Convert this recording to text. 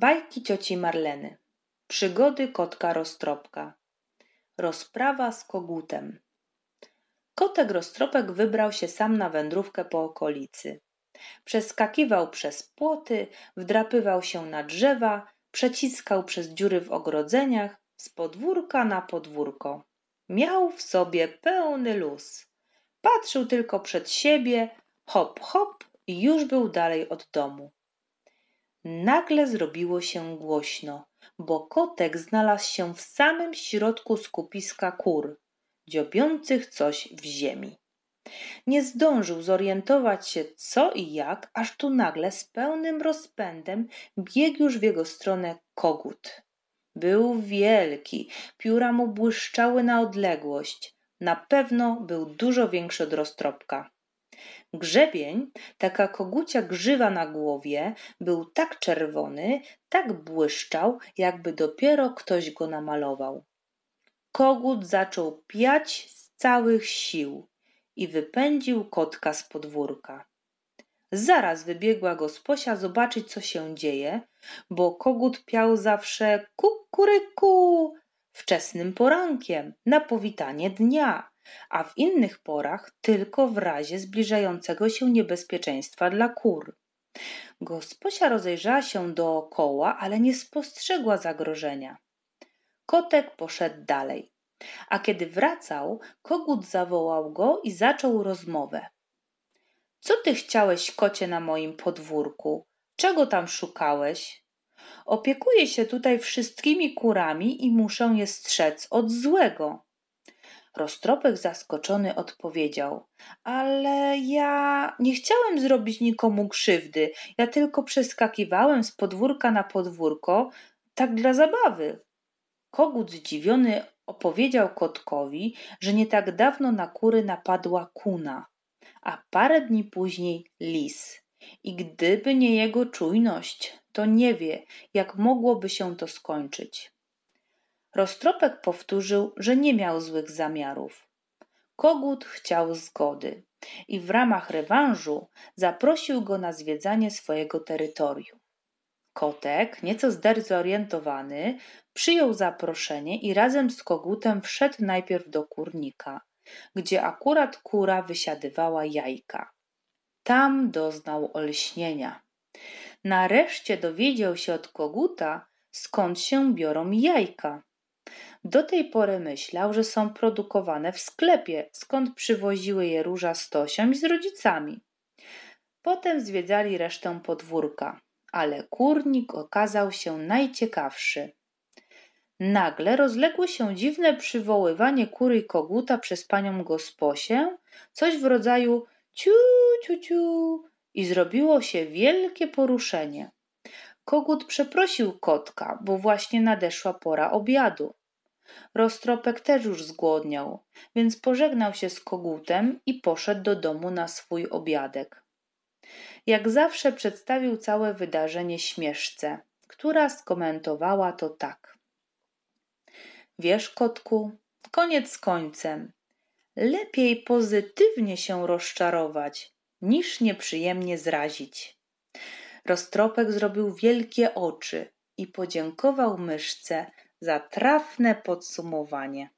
Bajki cioci Marleny. Przygody kotka roztropka. Rozprawa z kogutem. Kotek roztropek wybrał się sam na wędrówkę po okolicy. Przeskakiwał przez płoty, wdrapywał się na drzewa, przeciskał przez dziury w ogrodzeniach, z podwórka na podwórko. Miał w sobie pełny luz. Patrzył tylko przed siebie, hop, hop i już był dalej od domu. Nagle zrobiło się głośno, bo kotek znalazł się w samym środku skupiska kur, dziobiących coś w ziemi. Nie zdążył zorientować się co i jak, aż tu nagle z pełnym rozpędem biegł już w jego stronę kogut. Był wielki, pióra mu błyszczały na odległość. Na pewno był dużo większy od roztropka. Grzebień, taka kogucia grzywa na głowie, był tak czerwony, tak błyszczał, jakby dopiero ktoś go namalował. Kogut zaczął piać z całych sił i wypędził kotka z podwórka. Zaraz wybiegła gosposia zobaczyć, co się dzieje, bo kogut piał zawsze kukuryku wczesnym porankiem na powitanie dnia a w innych porach tylko w razie zbliżającego się niebezpieczeństwa dla kur. Gosposia rozejrzała się dookoła, ale nie spostrzegła zagrożenia. Kotek poszedł dalej, a kiedy wracał, kogut zawołał go i zaczął rozmowę. Co ty chciałeś, kocie, na moim podwórku? Czego tam szukałeś? Opiekuję się tutaj wszystkimi kurami i muszę je strzec od złego. Roztropek zaskoczony odpowiedział: Ale ja nie chciałem zrobić nikomu krzywdy. Ja tylko przeskakiwałem z podwórka na podwórko, tak dla zabawy. Kogut zdziwiony opowiedział kotkowi, że nie tak dawno na kury napadła kuna, a parę dni później lis. I gdyby nie jego czujność, to nie wie, jak mogłoby się to skończyć. Roztropek powtórzył, że nie miał złych zamiarów. Kogut chciał zgody i w ramach rewanżu zaprosił go na zwiedzanie swojego terytorium. Kotek, nieco zdezorientowany, przyjął zaproszenie i razem z kogutem wszedł najpierw do kurnika, gdzie akurat kura wysiadywała jajka. Tam doznał olśnienia. Nareszcie dowiedział się od koguta, skąd się biorą jajka. Do tej pory myślał, że są produkowane w sklepie, skąd przywoziły je Róża z Tosią i z rodzicami. Potem zwiedzali resztę podwórka, ale kurnik okazał się najciekawszy. Nagle rozległo się dziwne przywoływanie kury i koguta przez panią gosposię, coś w rodzaju ciu, ciu, ciu i zrobiło się wielkie poruszenie. Kogut przeprosił kotka, bo właśnie nadeszła pora obiadu. Roztropek też już zgłodniał, więc pożegnał się z kogutem i poszedł do domu na swój obiadek. Jak zawsze przedstawił całe wydarzenie śmieszce, która skomentowała to tak. Wiesz, kotku, koniec z końcem. Lepiej pozytywnie się rozczarować, niż nieprzyjemnie zrazić. Roztropek zrobił wielkie oczy i podziękował myszce za trafne podsumowanie.